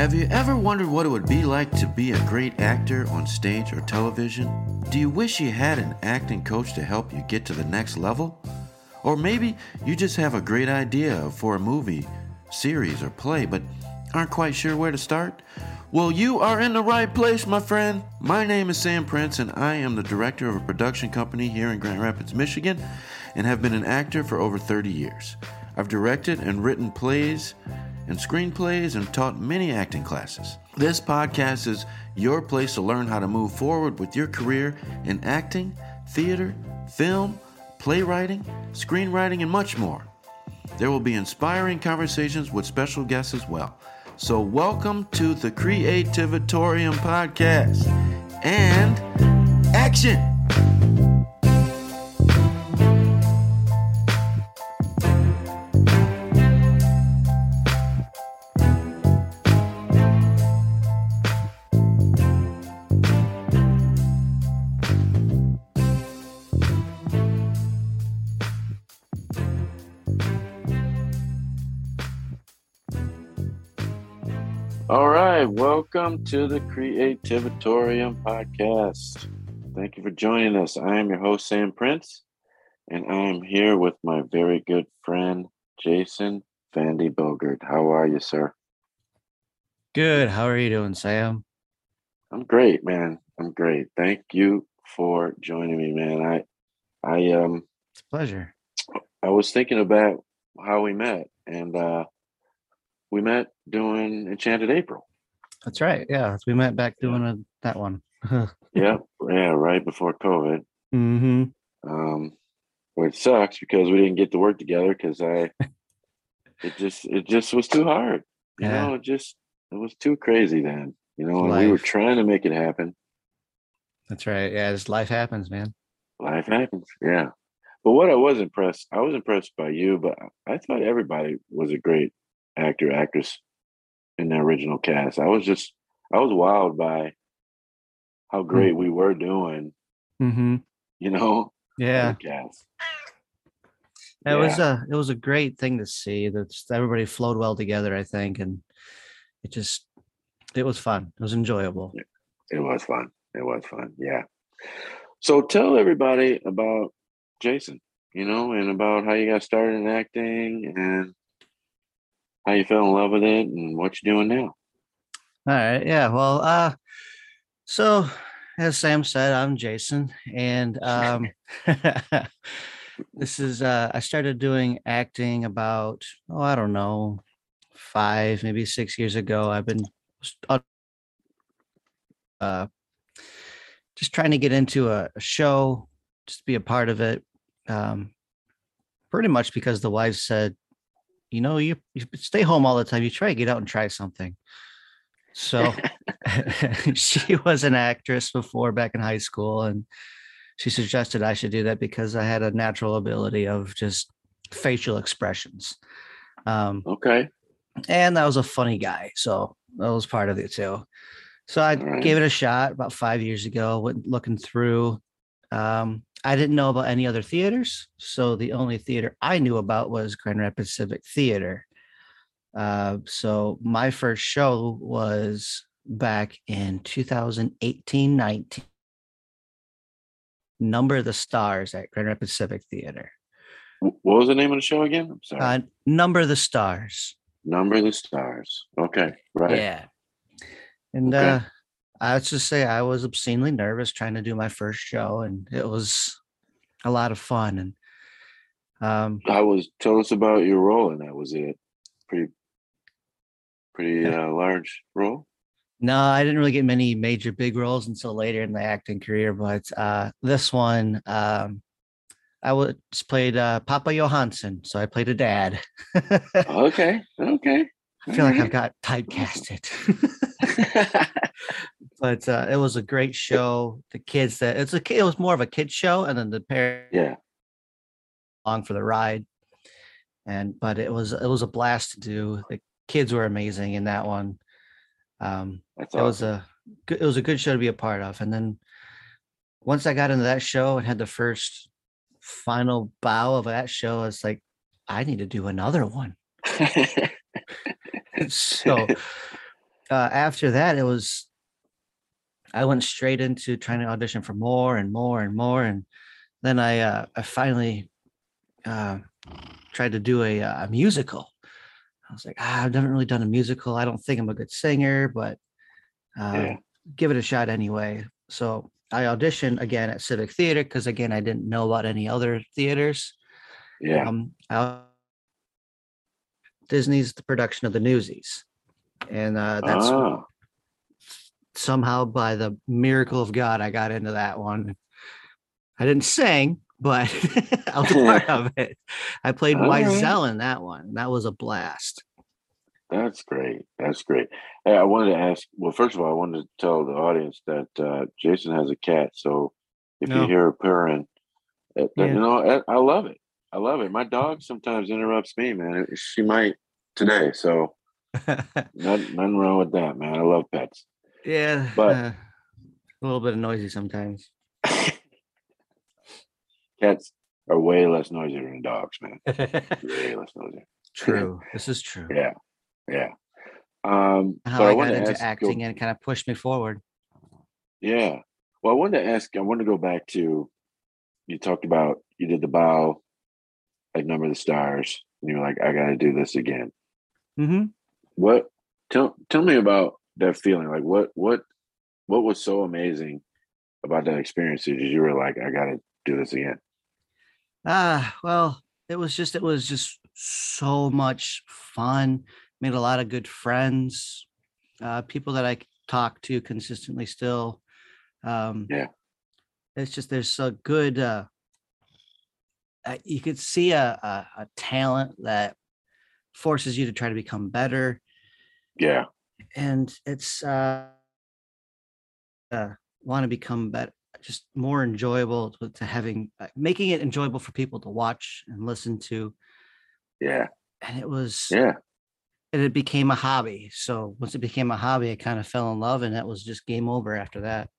Have you ever wondered what it would be like to be a great actor on stage or television? Do you wish you had an acting coach to help you get to the next level? Or maybe you just have a great idea for a movie, series, or play, but aren't quite sure where to start? Well, you are in the right place, my friend. My name is Sam Prince, and I am the director of a production company here in Grand Rapids, Michigan, and have been an actor for over 30 years. I've directed and written plays and screenplays and taught many acting classes. This podcast is your place to learn how to move forward with your career in acting, theater, film, playwriting, screenwriting, and much more. There will be inspiring conversations with special guests as well. So, welcome to the Creativatorium podcast and action! Welcome to the Creativatorium podcast. Thank you for joining us. I am your host, Sam Prince, and I am here with my very good friend, Jason Vandy Bogert. How are you, sir? Good. How are you doing, Sam? I'm great, man. I'm great. Thank you for joining me, man. I, I, um, It's a pleasure. I was thinking about how we met, and uh, we met doing Enchanted April. That's right. Yeah, we met back doing a, that one. Yeah, yeah, right before COVID. hmm um which sucks because we didn't get to work together because i it just it just was too hard you Yeah. know it just it was too crazy then you know we were trying to make it happen That's right. Yeah, just life happens, man. life happens yeah but what i was impressed i was impressed by you but i thought everybody was a great actor actress in the original cast i was just i was wild by how great we were doing hmm you know Yeah, cast it was a it was a great thing to see. That everybody flowed well together. I think, and it just it was fun. It was enjoyable. It was fun. It was fun. Yeah. So tell everybody about Jason, you know, and about how you got started in acting and how you fell in love with it and what you're doing now. All right. Yeah. Well, uh, so as Sam said, I'm Jason, and um, this is uh, I started doing acting about oh I don't know five maybe six years ago. I've been uh, just trying to get into a, a show, just be a part of it. Um, pretty much because the wife said, you know, you, you stay home all the time. You try to get out and try something. So she was an actress before back in high school, and she suggested I should do that because I had a natural ability of just facial expressions. Um, Okay. and I was a funny guy, so that was part of it too. So I Alright. gave it a shot about five years ago. Went looking through. Um, I didn't know about any other theaters, so the only theater I knew about was Grand Rapids Civic Theater. Uh, so my first show was back in 2018 19. Number of the Stars at Grand Rapids Civic Theater. What was the name of the show again? I'm sorry. Uh, Number of the Stars. Number of the Stars. Okay. Right. Yeah. And Okay. uh I would just say I was obscenely nervous trying to do my first show and it was a lot of fun and um How was tell us about your role in that. Was it pretty pretty uh, large role? no, I didn't really get many major big roles until later in the acting career, but uh this one um I was played uh Papa Johansen, so I played a dad. okay, Okay. Okay. feel like I've got typecasted. but uh, it was a great show. The kids that it's a it was more of a kid show, and then the parents yeah. along for the ride. And but it was it was a blast to do. The kids were amazing in that one. Um, That's it was a it was a good show to be a part of. And then once I got into that show and had the first final bow of that show, it's like I need to do another one. so uh, after that, it was I went straight into trying to audition for more and more and more, and then I uh, I finally uh, tried to do a, uh, a musical. I was like, ah, I've never really done a musical. I don't think I'm a good singer, but uh, Yeah. give it a shot anyway. So I auditioned again at Civic Theater because again I didn't know about any other theaters. Yeah. Um, I, Disney's the production of the Newsies, and uh, that's ah, somehow by the miracle of God I got into that one. I didn't sing, but I was part of it. I played All right. In that one. That was a blast. that's great. That's great. Hey, I wanted to ask. Well, first of all, I wanted to tell the audience that uh, Jason has a cat. So if No. you hear her purring, uh, Yeah. you know, I, I love it. I love it. My dog sometimes interrupts me, man. She might today. So nothing, nothing wrong with that, man. I love pets. yeah, But- uh, a little bit noisy sometimes. Cats are way less noisy than dogs, man. Way less noisy. true. This is true. Yeah, yeah. Um, How but I, I got into acting and kind of pushed me forward. Yeah. Well, I wanted to ask, I wanted to go back to you talked about you did the bow, like number of the stars, and you're like, I gotta do this again. Mm-hmm. What tell tell me about that feeling? Like what what what was so amazing about that experience that you were like, I gotta do this again? Ah, well, it was just it was just so much fun. Made a lot of good friends, uh, people that I talk to consistently still. Um, Yeah. it's just there's a good. Uh, uh, you could see a, a a talent that forces you to try to become better, Yeah, and it's uh, uh want to become better just more enjoyable to, to having uh, making it enjoyable for people to watch and listen to yeah, and it was yeah. and it became a hobby so once it became a hobby i kind of fell in love and that was just game over after that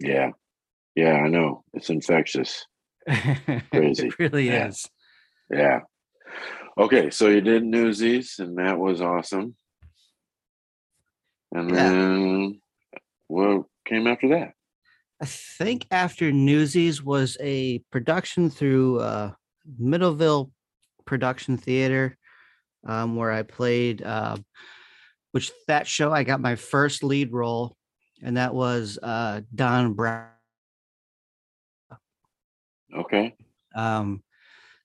Yeah. Yeah, I know. It's infectious. Crazy. it really Yeah. is Yeah. Okay, so you did Newsies, and that was awesome. And Yeah. then what came after that? i think after newsies was a production through uh middleville production theater um, where i played uh, which that show i got my first lead role and that was uh don brown Okay. um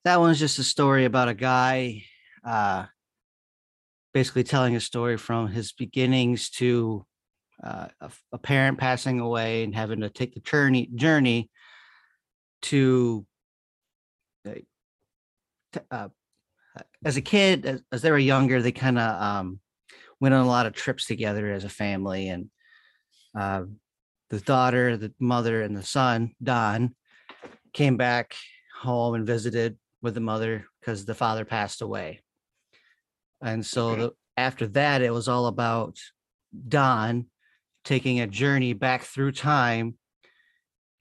that one's just a story about a guy uh basically telling a story from his beginnings to uh, a, a parent passing away and having to take the journey journey to uh, uh, as a kid as, as they were younger they kind of um went on a lot of trips together as a family and uh the daughter the mother and the son don came back home and visited with the mother because the father passed away. And so Okay. the, after that, it was all about Don taking a journey back through time.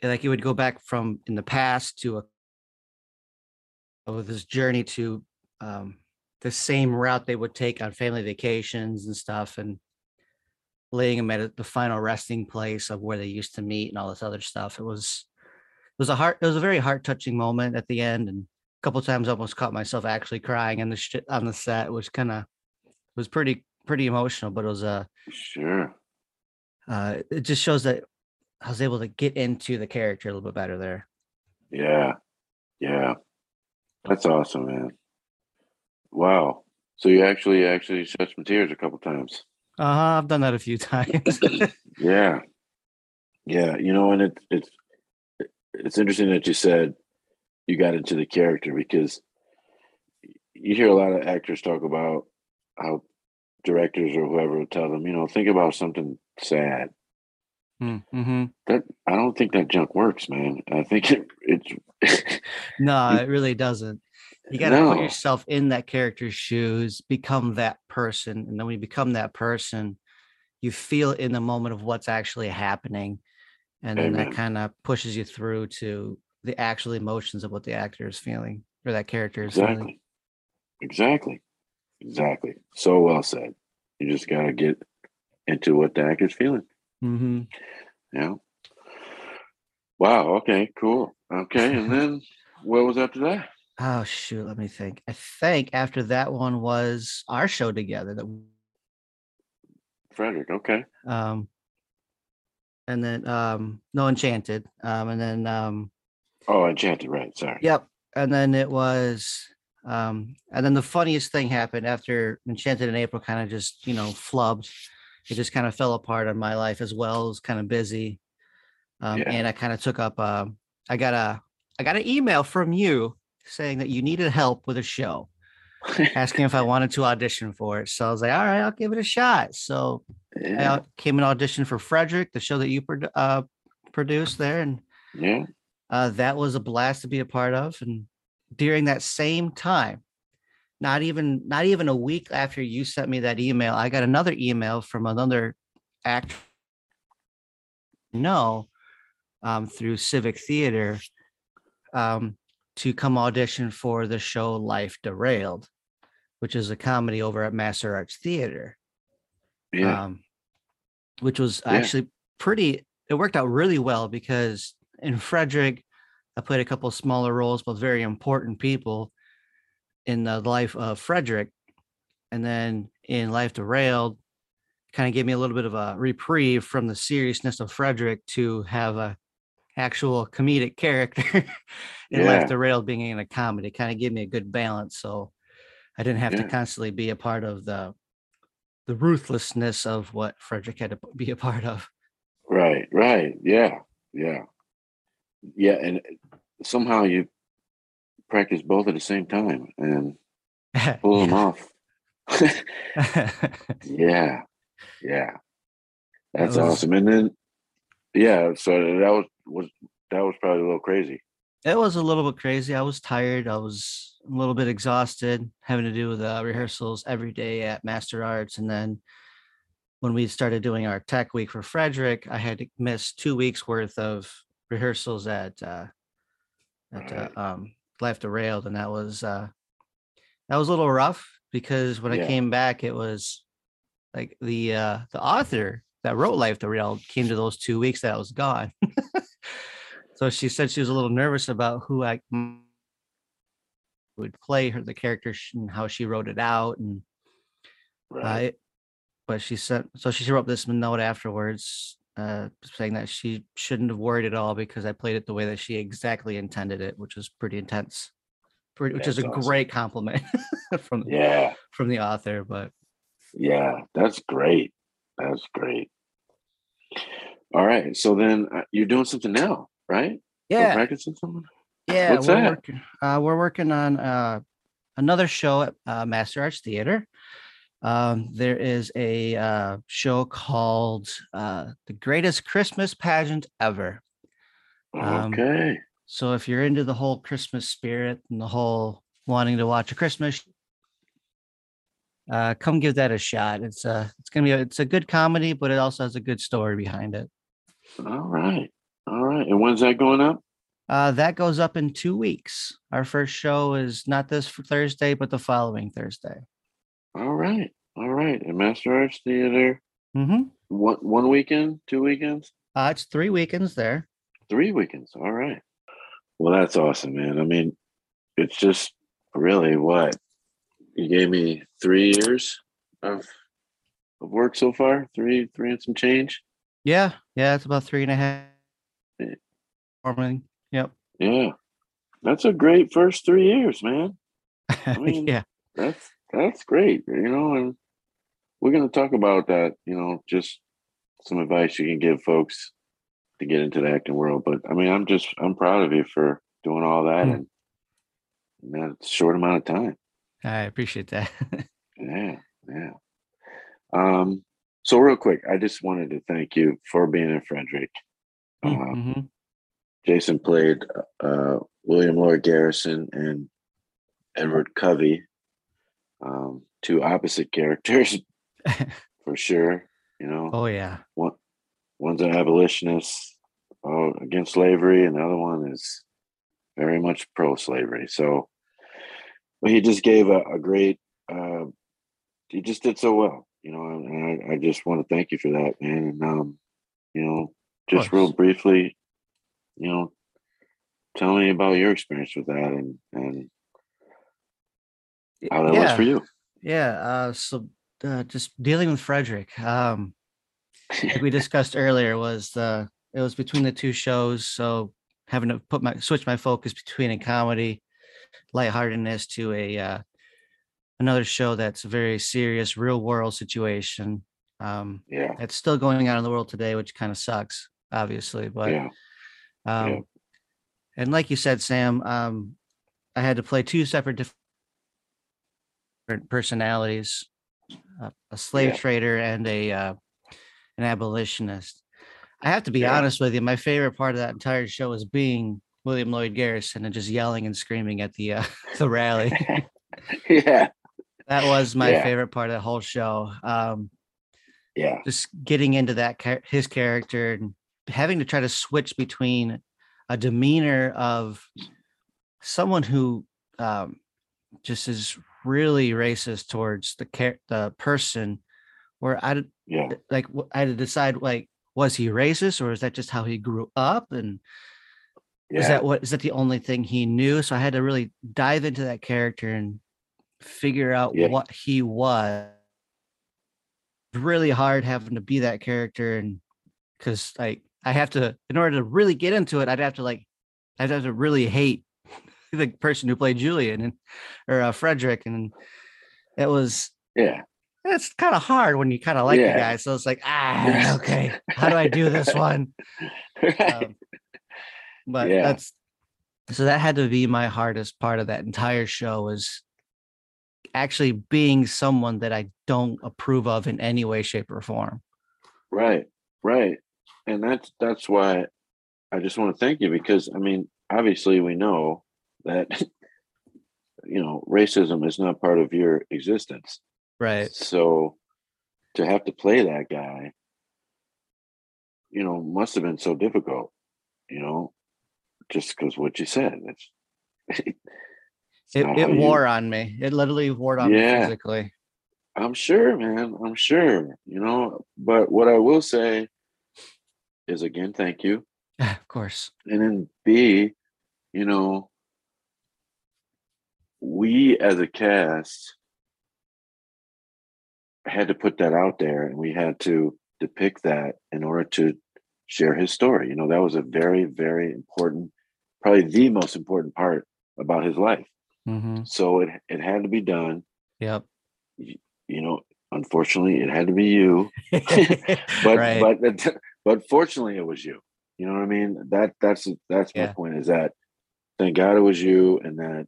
Like he would go back from in the past to a with his journey to um, the same route they would take on family vacations and stuff, and laying him at the final resting place of where they used to meet and all this other stuff. It was was a heart it was a very heart touching moment at the end and a couple times I almost caught myself actually crying on the shit on the set which kind of was pretty pretty emotional but it was a Sure. uh it just shows that I was able to get into the character a little bit better there Yeah. Yeah. That's awesome, man. Wow. So you actually actually shed some tears a couple times. uh-huh I've done that a few times Yeah. Yeah. You know, and it it's it's interesting that you said you got into the character because you hear a lot of actors talk about how directors or whoever will tell them, you know, think about something sad. mm-hmm. That I don't think that junk works, man. I think it it's no it really doesn't you got to put yourself in that character's shoes become that person and then when you become that person you feel in the moment of what's actually happening and then Amen. that kind of pushes you through to the actual emotions of what the actor is feeling or that character is feeling exactly. Exactly. Exactly. So well said. You just gotta get into what the actor's feeling. Mm-hmm. Yeah. Wow. Okay. Cool. Okay. And then what was after that? Oh shoot, let me think. I think after that one was our show together that Frederick. Okay. um and then um no enchanted. Um and then um Oh, Enchanted. Right. Sorry. Yep. And then it was um and then the funniest thing happened after Enchanted in April kind of just, you know, flubbed. It just kind of fell apart on my life as well. It was kind of busy. Um Yeah. and I kind of took up um I got a I got an email from you saying that you needed help with a show, asking if I wanted to audition for it. So I was like, all right, I'll give it a shot. So yeah. au- came and auditioned for Frederick, the show that you uh, produced there, and Yeah. uh, that was a blast to be a part of. And during that same time, not even not even a week after you sent me that email, I got another email from another actor. No, um, through Civic Theater, um, to come audition for the show Life Derailed, which is a comedy over at Master Arts Theater Yeah. um, which was Yeah. actually pretty. It worked out really well because in Frederick, I played a couple smaller roles, but very important people in the life of Frederick, and then in Life Derailed, kind of gave me a little bit of a reprieve from the seriousness of Frederick to have a actual comedic character in Yeah. Life Derailed being in a comedy. Kind of gave me a good balance, so I didn't have to constantly be a part of the the ruthlessness of what Frederick had to be a part of. Right. Right. Yeah. Yeah. Yeah. And somehow you practice both at the same time and pull them off. yeah. Yeah. That's was- awesome. And then, yeah. So that was was that was probably a little crazy. it was a little bit crazy. I was tired. I was a little bit exhausted, having to do with uh, rehearsals every day at Master Arts, and then when we started doing our tech week for Frederick, I had to miss two weeks worth of rehearsals at uh, at uh, um, Life Derailed, and that was uh, that was a little rough because when I came back, it was like the uh, the author that wrote Life Derailed came to those two weeks that I was gone. so she said she was a little nervous about who I would play her the character and how she wrote it out and Right. uh, but she said so she wrote this note afterwards uh saying that she shouldn't have worried at all because I played it the way that she exactly intended it, which was pretty intense. Pretty, which is a awesome. great compliment from yeah. from the author, but Yeah. That's great. That's great. All right. So then uh, you're doing something now, right? Yeah, practicing something. Yeah, What's we're that? working. Uh, we're working on uh, another show at uh, Master Arts Theater. Um, there is a uh, show called uh, "The Greatest Christmas Pageant Ever." Um, Okay. So if you're into the whole Christmas spirit and the whole wanting to watch a Christmas, uh, come give that a shot. It's a it's gonna be a, it's a good comedy, but it also has a good story behind it. All right. All right. And when's that going up? Uh, that goes up in two weeks. Our first show is not this Thursday, but the following Thursday. All right. All right. And Master Arts Theater. Mm-hmm. One one weekend, two weekends, Uh, it's three weekends there. three weekends. All right. Well, that's awesome, man. I mean, it's just really what you gave me three years of of work so far. Three, three and some change. Yeah, yeah, it's about three and a half. Yeah. Forming. Yep. Yeah. That's a great first three years, man. I mean, yeah. That's that's great. You know, and we're gonna talk about that, you know, just some advice you can give folks to get into the acting world. But I mean, I'm just I'm proud of you for doing all that Hmm. in, that short amount of time. I appreciate that. Yeah, yeah. Um, so real quick, I just wanted to thank you for being in Frederick. Hmm Jason played uh, William Lloyd Garrison and Edward Covey, um, two opposite characters for sure. You know, oh yeah. one one's an abolitionist uh, against slavery, and the other one is very much pro-slavery. So, but he just gave a, a great. Uh, he just did so well. you know, and I, I just want to thank you for that, man. And um, you know, just real briefly, you know, tell me about your experience with that and and how that yeah. was for you. Yeah. Uh, so uh, just dealing with Frederick, um, like we discussed earlier, was the it was between the two shows, so having to put my switch my focus between a comedy, lightheartedness to a uh, another show that's a very serious, real world situation. Um, yeah, it's still going on in the world today, which kind of sucks, obviously. But yeah, um, yeah. and like you said, Sam, um, I had to play two separate different personalities, uh, a slave Yeah. trader and a uh, an abolitionist. I have to be Yeah. honest with you. My favorite part of that entire show was being William Lloyd Garrison and just yelling and screaming at the uh, the rally. yeah, that was my favorite part of the whole show. Um, yeah, just getting into that his character and having to try to switch between a demeanor of someone who um, just is really racist towards the the person, where I yeah, like I had to decide like was he racist or is that just how he grew up and yeah. is that what is that the only thing he knew? So I had to really dive into that character and figure out Yeah. what he was. Really hard having to be that character and because like I have to in order to really get into it, I'd have to like I'd have to really hate the person who played Julian and or uh, Frederick and it was yeah, it's kind of hard when you kind of like Yeah. the guy. So it's like, ah, okay, how do I do this one? Um, but Yeah. that's so that had to be my hardest part of that entire show was actually being someone that I don't approve of in any way, shape, or form. Right, right. And that's that's why I just want to thank you because I mean, obviously we know that you know, racism is not part of your existence. Right. So to have to play that guy, you know, must have been so difficult, you know, just because what you said. It's, it's It, it how you- wore on me. It literally wore on Yeah. me physically. I'm sure, man. I'm sure, you know. But what I will say is again, thank you. of course. And then B, you know, we as a cast had to put that out there and we had to depict that in order to share his story. You know, that was a very, very important, probably the most important part about his life. hmm So it it had to be done. Yep. You know, unfortunately, it had to be you. but right. but but fortunately it was you. You know what i mean? That that's that's my point is that thank god it was you and that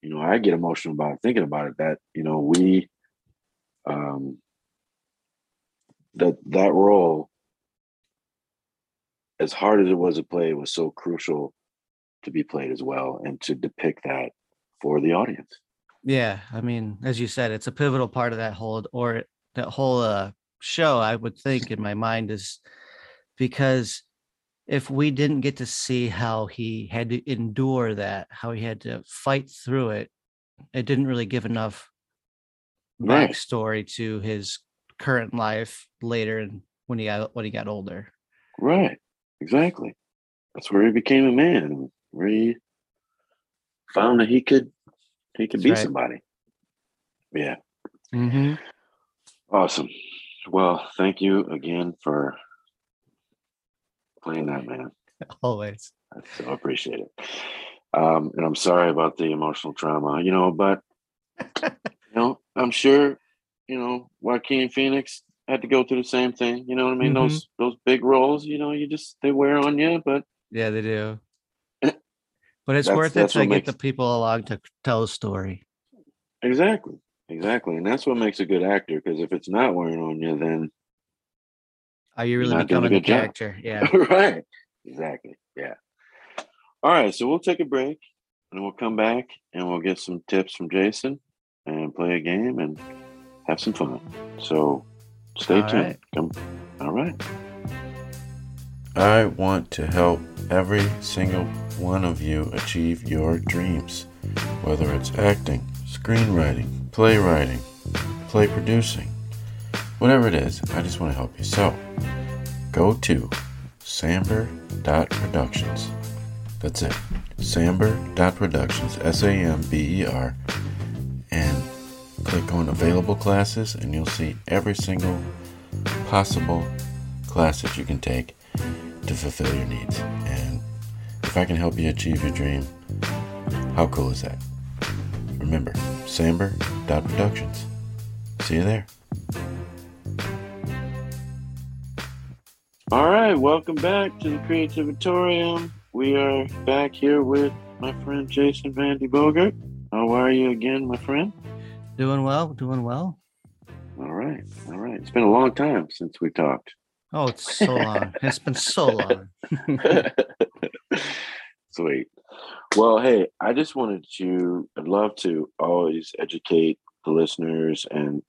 you know i get emotional about thinking about it that you know we um that that role as hard as it was to play was so crucial to be played as well and to depict that for the audience. Yeah, I mean, as you said, it's a pivotal part of that whole or that whole uh, show. I would think in my mind is because if we didn't get to see how he had to endure that, how he had to fight through it, it didn't really give enough Right. backstory to his current life later and when he got when he got older. right exactly that's where he became a man where he found that he could he could That's be right. somebody yeah Mm-hmm. awesome well thank you again for playing that man Always. I so appreciate it um and i'm sorry about the emotional trauma you know but you know i'm sure you know joaquin phoenix had to go through the same thing you know what i mean Mhm. those those big roles you know you just they wear on you but Yeah, they do. But it's That's- worth it to get makes- the people along to tell the story. Exactly. Exactly. And that's what makes a good actor because if it's not wearing on you, then Oh, Are you really becoming doing a becoming the good job. character? Yeah. right. Exactly. Yeah. All right. So we'll take a break and we'll come back and we'll get some tips from Jason and play a game and have some fun. So stay All tuned. right. Come. All right. I want to help every single one of you achieve your dreams, whether it's acting, screenwriting, playwriting, play producing. Whatever it is, I just want to help you. So go to samber.productions. That's it. Samber.productions, S A M B E R, and click on available classes, and you'll see every single possible class that you can take to fulfill your needs. And if I can help you achieve your dream, how cool is that? Remember, samber.productions. See you there. All right, welcome back to the Creativatorium. We are back here with my friend Jason Vandy Bogart. How are you again, my friend? Doing well, doing well. All right, all right. It's been a long time since we talked. Oh, it's so long. it's been so long. Sweet. Well, hey, I just wanted to, I'd love to always educate the listeners and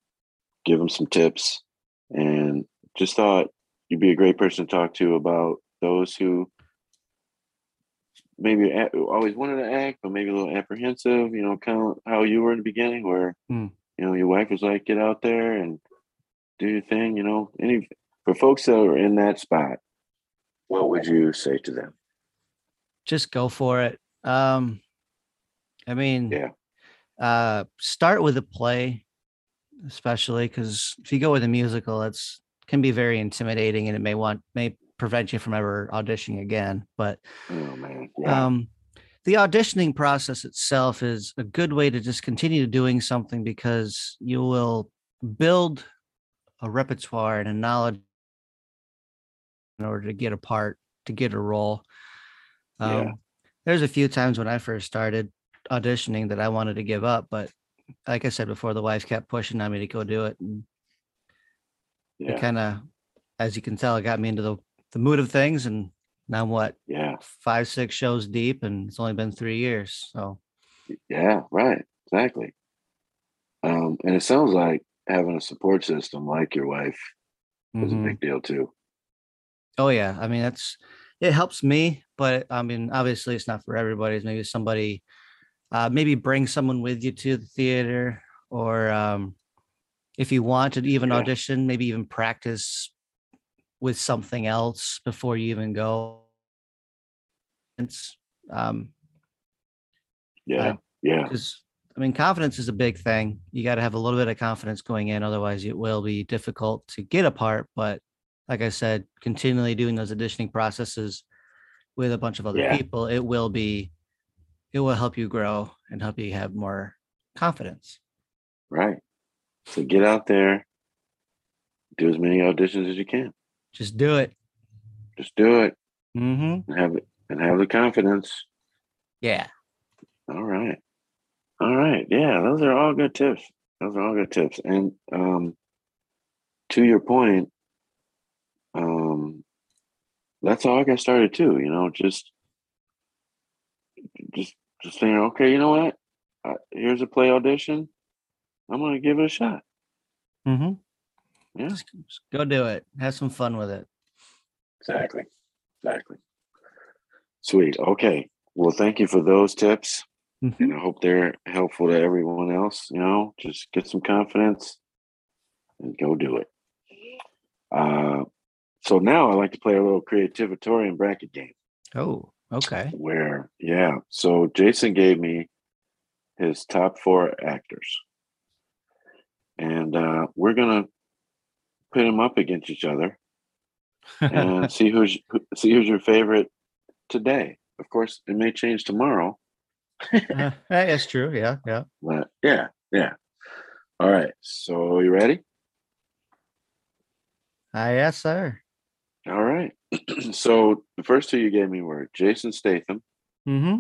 give them some tips. And just thought you'd be a great person to talk to about those who maybe always wanted to act, but maybe a little apprehensive, you know, kind of how you were in the beginning, where, Hmm. you know, your wife was like, get out there and do your thing, you know. Any, for folks that are in that spot, what would you say to them? Just go for it. Um, I mean, Yeah. uh, start with a play, especially because if you go with a musical, it's can be very intimidating and it may want may prevent you from ever auditioning again. But Oh. Yeah. um, the auditioning process itself is a good way to just continue doing something because you will build a repertoire and a knowledge in order to get a part, to get a role. Yeah. Um, There's a few times when I first started auditioning that I wanted to give up, but like I said before, the wife kept pushing on me to go do it. And yeah. it kind of, as you can tell, it got me into the, the mood of things. And now I'm what, yeah. five, six shows deep, and it's only been three years. So Yeah. Right. Exactly. Um, and it sounds like having a support system like your wife is mhm. a big deal too. oh yeah, I mean that's it helps me, but I mean obviously it's not for everybody. It's maybe somebody, uh, maybe bring someone with you to the theater, or um, if you want to even Yeah. audition, maybe even practice with something else before you even go. Um, Yeah. Uh, yeah. because I mean, confidence is a big thing. You got to have a little bit of confidence going in, otherwise, it will be difficult to get a part. But like I said, continually doing those auditioning processes with a bunch of other Yeah. people, it will be, it will help you grow and help you have more confidence. Right. So get out there, do as many auditions as you can. Just do it. Just do it Mm-hmm. and have it and have the confidence. Yeah. All right. All right. Yeah, those are all good tips. Those are all good tips. And um to your point, um that's how I got started too, you know, just just just saying, okay, you know what? Uh, here's a play audition. I'm gonna give it a shot. Mm-hmm. Yeah. Just, go do it. Have some fun with it. Exactly. Exactly. Sweet. Okay. Well, thank you for those tips. Mhm. And I hope they're helpful to everyone else. You know, just get some confidence and go do it. Uh, so now I like to play a little creativatorium bracket game Oh, okay. where, yeah. So Jason gave me his top four actors. And uh, we're going to put them up against each other and see who's who- see who's your favorite today. Of course, it may change tomorrow, Uh, that's true. Yeah. Yeah. but yeah, yeah. All right. So you ready? Ah, yes, sir. All right. so the first two you gave me were Jason Statham, Mm-hmm.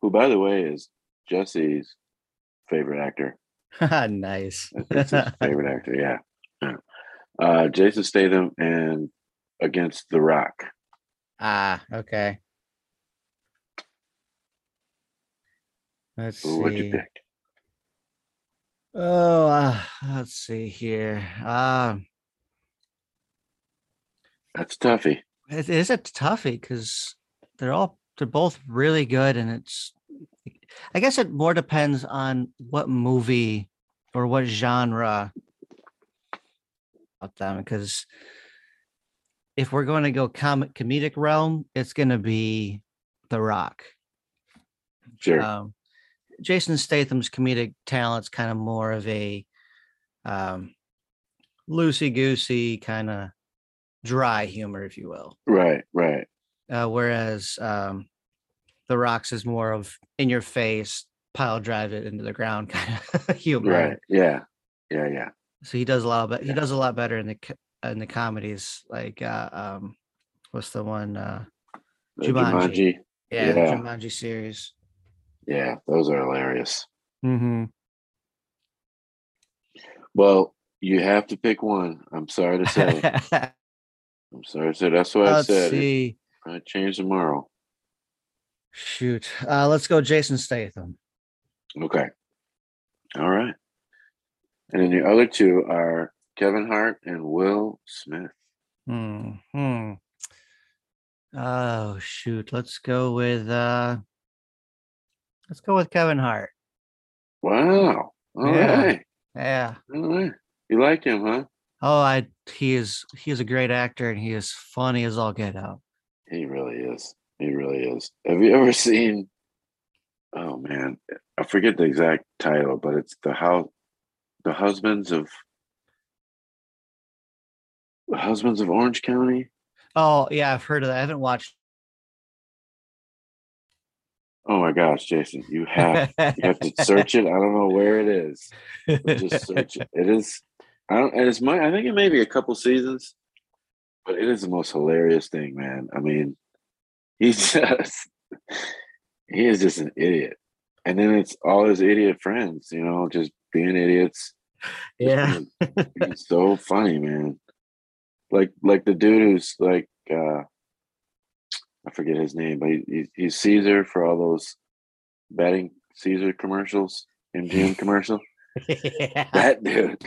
who, by the way, is Jesse's favorite actor. nice. That's his favorite actor. Yeah. yeah. Uh, Jason Statham and against The Rock. ah, okay. Let's Who would you pick? Oh, uh, let's see here. Uh, That's toughy. it is a toughie because they're all they're both really good, and it's. I guess it more depends on what movie or what genre about them because if we're going to go comic comedic realm, it's going to be The Rock. Sure. Um, Jason Statham's comedic talent's kind of more of a um, loosey goosey kind of dry humor, if you will. right. Right. Uh, whereas um, The Rock's is more of in your face, pile drive it into the ground kind of humor. Right. Yeah. Yeah. Yeah. So he does a lot, but Yeah. he does a lot better in the in the comedies. Like uh, um, what's the one? Uh, Jumanji. Jumanji. yeah, the Yeah. Jumanji series. Yeah. Those are hilarious. Mm-hmm. Well, you have to pick one. I'm sorry to say. I'm sorry to say. That's what I Let's said. It see. might change tomorrow. Shoot. Uh, let's go, Jason Statham. Okay. All right. And then the other two are Kevin Hart and Will Smith. Hmm. hmm. Oh shoot. Let's go with uh let's go with Kevin Hart. Wow. All right. Yeah. Yeah. All right. You like him, huh? Oh, I he is he is a great actor and he is funny as all get out. He really is. He really is. Have you ever seen? Oh man, I forget the exact title, but it's the how, the husbands of the husbands of Orange County. Oh yeah, I've heard of that. I haven't watched Oh my gosh, Jason, you have you have to search it. I don't know where it is. just search it. It is. I don't. And it's my. I think it may be a couple seasons, but it is the most hilarious thing, man. I mean, he's just he is just an idiot, and then it's all his idiot friends, you know, just being idiots. yeah. being so funny, man. Like like the dude who's like uh I forget his name, but he, he's, he's Caesar for all those betting Caesar commercials, MGM commercial. yeah. That dude.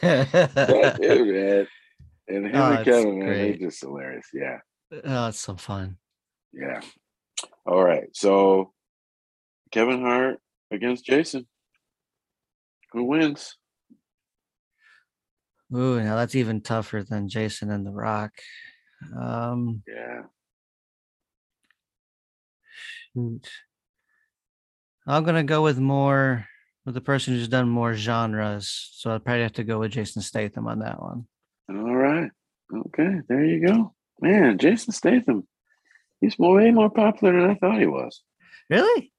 that dude, man. And him Oh, and Kevin, man, they're just hilarious. Yeah. oh, it's so fun. Yeah. All right. So Kevin Hart against Jason. Who wins? Ooh, now that's even tougher than Jason and The Rock. Um, Yeah. shoot. I'm gonna go with more with the person who's done more genres, so I'd probably have to go with Jason Statham on that one. All right. Okay. There you go. Man, Jason Statham. He's way more popular than I thought he was. Really?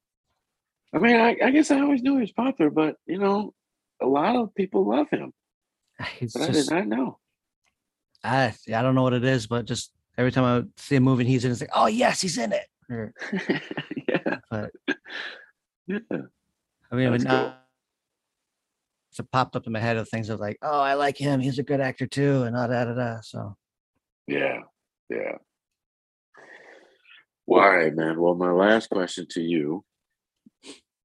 I mean, I, I guess I always knew he was popular, but you know, a lot of people love him. It's But I did not know. I I don't know what it is, but just every time I see a movie and he's in, it, it's like, oh yes, he's in it. Or, yeah. But- yeah. I mean, That's but cool. now it's it popped up in my head of things of like, oh, I like him. He's a good actor too, and da da. da. So Yeah. Yeah. Well, all right, man. Well, my last question to you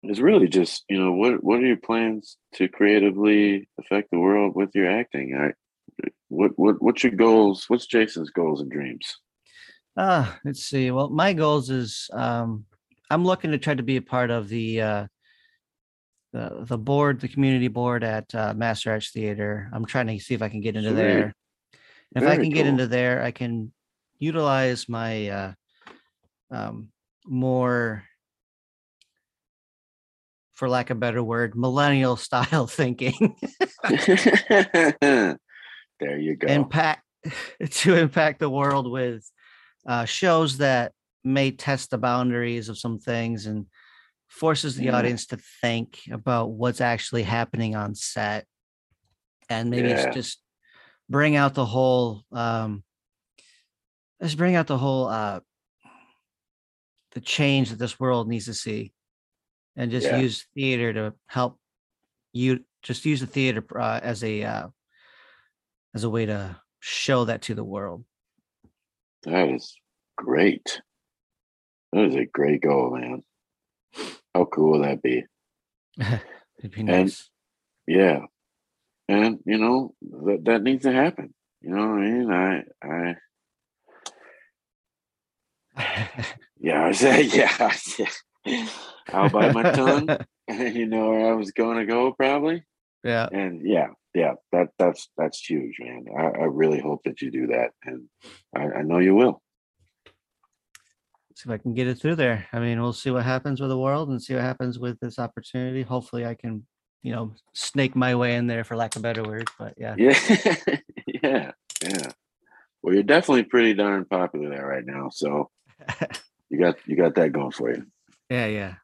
is really just, you know, what what are your plans to creatively affect the world with your acting? I, what what what's your goals? What's Jason's goals and dreams? Ah, let's see. Well, my goals is um I'm looking to try to be a part of the uh the the board, the community board at uh, Master Arts Theater. I'm trying to see if I can get into Sweet. there. If I can get into there, I can utilize my uh um more for lack of a better word, millennial style thinking. there you go. impact to impact the world with uh, shows that may test the boundaries of some things and forces the Yeah. audience to think about what's actually happening on set and maybe Yeah. it's just bring out the whole um let's bring out the whole uh the change that this world needs to see and just Yeah. use theater to help you just use the theater uh, as a uh, as a way to show that to the world. That is great. That is a great goal, man. How cool will that be? It'd be And- Yeah. And you know, that that needs to happen. You know what I mean? I I yeah, I said yeah. I'll bite my tongue. you know where I was gonna go probably? Yeah. And yeah, yeah, that that's that's huge, man. I, I really hope that you do that, and I, I know you will. See if I can get it through there. I mean, we'll see what happens with the world and see what happens with this opportunity. Hopefully, I can, you know, snake my way in there, for lack of a better word. But yeah. Yeah, yeah, yeah. Well, you're definitely pretty darn popular there right now, so you got you got that going for you. Yeah, yeah.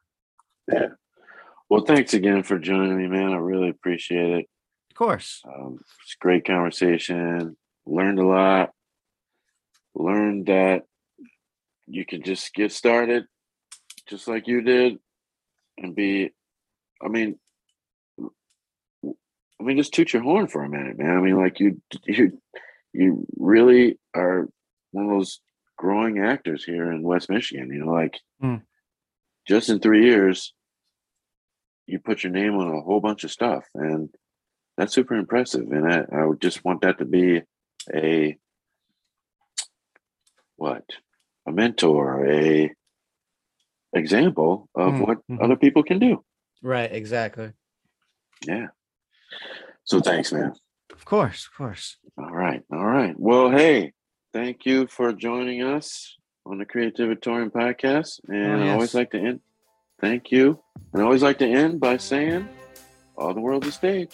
Yeah. Well, thanks again for joining me, man. I really appreciate it. Of course. Um, it's a great conversation. Learned a lot. Learned that you can just get started, just like you did, and be. I mean, I mean, just toot your horn for a minute, man. I mean, like you, you, you really are one of those growing actors here in West Michigan. You know, like Mm. just in three years, you put your name on a whole bunch of stuff, and that's super impressive. And I, I would just want that to be a what a mentor, a example of Mm, what mhm. other people can do. Right. Exactly. Yeah. So thanks, man. Of course. Of course. All right. All right. Well, hey, thank you for joining us on the Creativitorium podcast. And I always like to end. Thank you. And I always like to end by saying, all the world's a stage.